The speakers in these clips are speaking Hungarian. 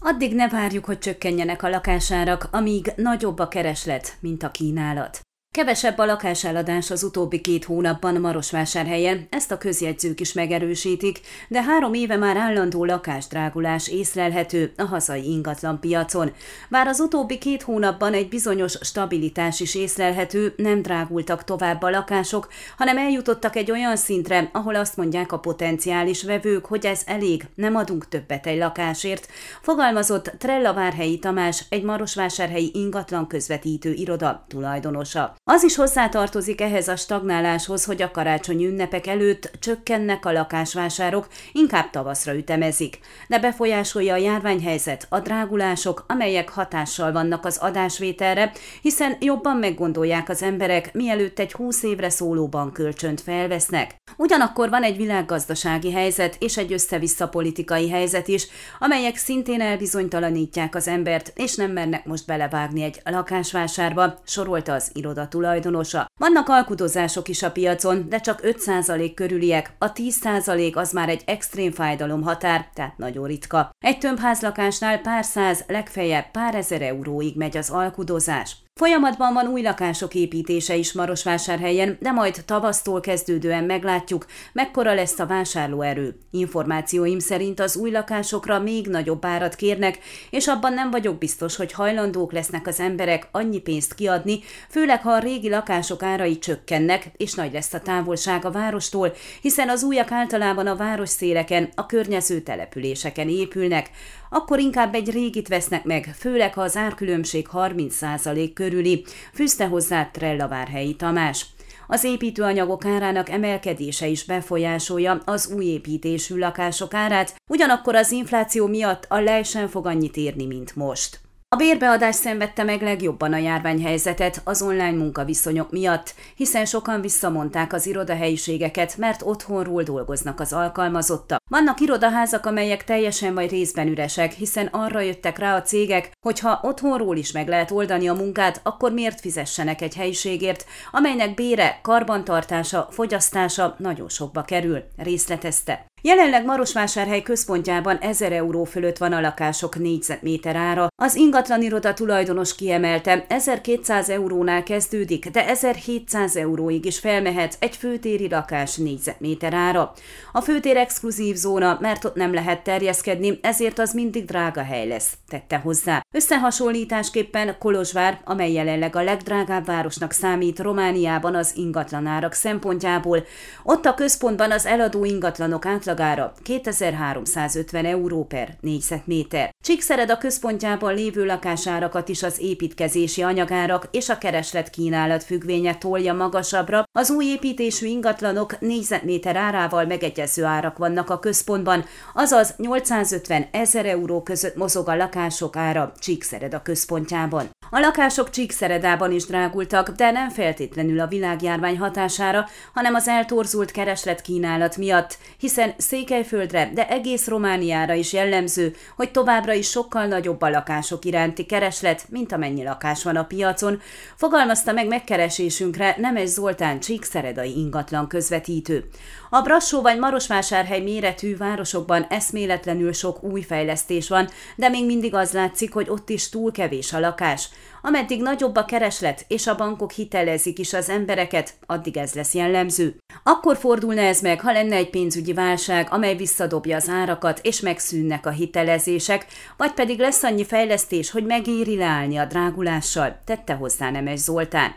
Addig ne várjuk, hogy csökkenjenek a lakásárak, amíg nagyobb a kereslet, mint a kínálat. Kevesebb a lakáseladás az utóbbi két hónapban Marosvásárhelyen, ezt a közjegyzők is megerősítik, de három éve már állandó lakásdrágulás észlelhető a hazai ingatlan piacon. Bár az utóbbi két hónapban egy bizonyos stabilitás is észlelhető, nem drágultak tovább a lakások, hanem eljutottak egy olyan szintre, ahol azt mondják a potenciális vevők, hogy ez elég, nem adunk többet egy lakásért, fogalmazott Trella Várhelyi Tamás, egy Marosvásárhelyi ingatlan közvetítő iroda tulajdonosa. Az is hozzátartozik ehhez a stagnáláshoz, hogy a karácsonyi ünnepek előtt csökkennek a lakásvásárok, inkább tavaszra ütemezik. De befolyásolja a járványhelyzet, a drágulások, amelyek hatással vannak az adásvételre, hiszen jobban meggondolják az emberek, mielőtt egy húsz évre szólóban kölcsönt felvesznek. Ugyanakkor van egy világgazdasági helyzet és egy össze-vissza politikai helyzet is, amelyek szintén elbizonytalanítják az embert, és nem mernek most belevágni egy lakásvásárba, sorolta az iroda tulajdonosa. Vannak alkudozások is a piacon, de csak 5% körüliek, a 10% az már egy extrém fájdalom határ, tehát nagyon ritka. Egy tömbházlakásnál pár száz, legfeljebb pár ezer euróig megy az alkudozás. Folyamatban van új lakások építése is Marosvásárhelyen, de majd tavasztól kezdődően meglátjuk, mekkora lesz a vásárlóerő. Információim szerint az új lakásokra még nagyobb árat kérnek, és abban nem vagyok biztos, hogy hajlandók lesznek az emberek annyi pénzt kiadni, főleg ha a régi lakások árai csökkennek, és nagy lesz a távolság a várostól, hiszen az újak általában a város széleken, a környező településeken épülnek akkor inkább egy régit vesznek meg, főleg ha az árkülönbség 30% körüli, fűzte hozzá Trellavárhelyi Tamás. Az építőanyagok árának emelkedése is befolyásolja az új építésű lakások árát, ugyanakkor az infláció miatt a lej sem fog annyit érni, mint most. A bérbeadás szenvedte meg legjobban a járványhelyzetet az online munkaviszonyok miatt, hiszen sokan visszamondták az irodahelyiségeket, mert otthonról dolgoznak az alkalmazottak. Vannak irodaházak, amelyek teljesen vagy részben üresek, hiszen arra jöttek rá a cégek, hogy ha otthonról is meg lehet oldani a munkát, akkor miért fizessenek egy helyiségért, amelynek bére, karbantartása, fogyasztása nagyon sokba kerül, részletezte. Jelenleg Marosvásárhely központjában 1000 euró fölött van a lakások négyzetméter ára. Az ingatlan iroda tulajdonos kiemelte, 1200 eurónál kezdődik, de 1700 euróig is felmehet egy főtéri lakás négyzetméter ára. A főtér exkluzív zóna, mert ott nem lehet terjeszkedni, ezért az mindig drága hely lesz, tette hozzá. Összehasonlításképpen Kolozsvár, amely jelenleg a legdrágább városnak számít Romániában az ingatlanárak szempontjából, ott a központban az eladó ingatlanok átlag átlagára 2350 euró per négyzetméter. Csíkszered a központjában lévő lakásárakat is az építkezési anyagárak és a kereslet kínálat függvénye tolja magasabbra. Az új építésű ingatlanok négyzetméter árával megegyező árak vannak a központban, azaz 850 ezer euró között mozog a lakások ára Csíkszered a központjában. A lakások Csíkszeredában is drágultak, de nem feltétlenül a világjárvány hatására, hanem az eltorzult kereslet kínálat miatt, hiszen Székelyföldre, de egész Romániára is jellemző, hogy továbbra is sokkal nagyobb a lakások iránti kereslet, mint amennyi lakás van a piacon, fogalmazta meg megkeresésünkre Nemes Zoltán Csíkszeredai ingatlan közvetítő. A Brassó vagy Marosvásárhely méretű városokban eszméletlenül sok új fejlesztés van, de még mindig az látszik, hogy ott is túl kevés a lakás. Ameddig nagyobb a kereslet, és a bankok hitelezik is az embereket, addig ez lesz jellemző. Akkor fordulna ez meg, ha lenne egy pénzügyi válság, amely visszadobja az árakat, és megszűnnek a hitelezések, vagy pedig lesz annyi fejlesztés, hogy megéri leállni a drágulással, tette hozzá Nemes Zoltán.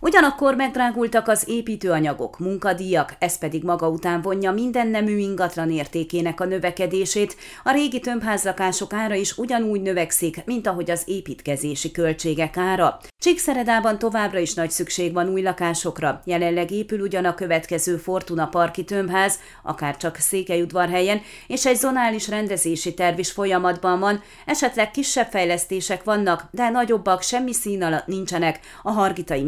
Ugyanakkor megdrágultak az építőanyagok, munkadíjak, ez pedig maga után vonja minden nemű ingatlan értékének a növekedését, a régi tömbházlakások ára is ugyanúgy növekszik, mint ahogy az építkezési költségek ára. Csíkszeredában továbbra is nagy szükség van új lakásokra, jelenleg épül ugyan a következő Fortuna Parki tömbház, akár csak Székelyudvarhelyen, és egy zonális rendezési terv is folyamatban van, esetleg kisebb fejlesztések vannak, de nagyobbak semmi szín alatt nincsenek, a Hargitai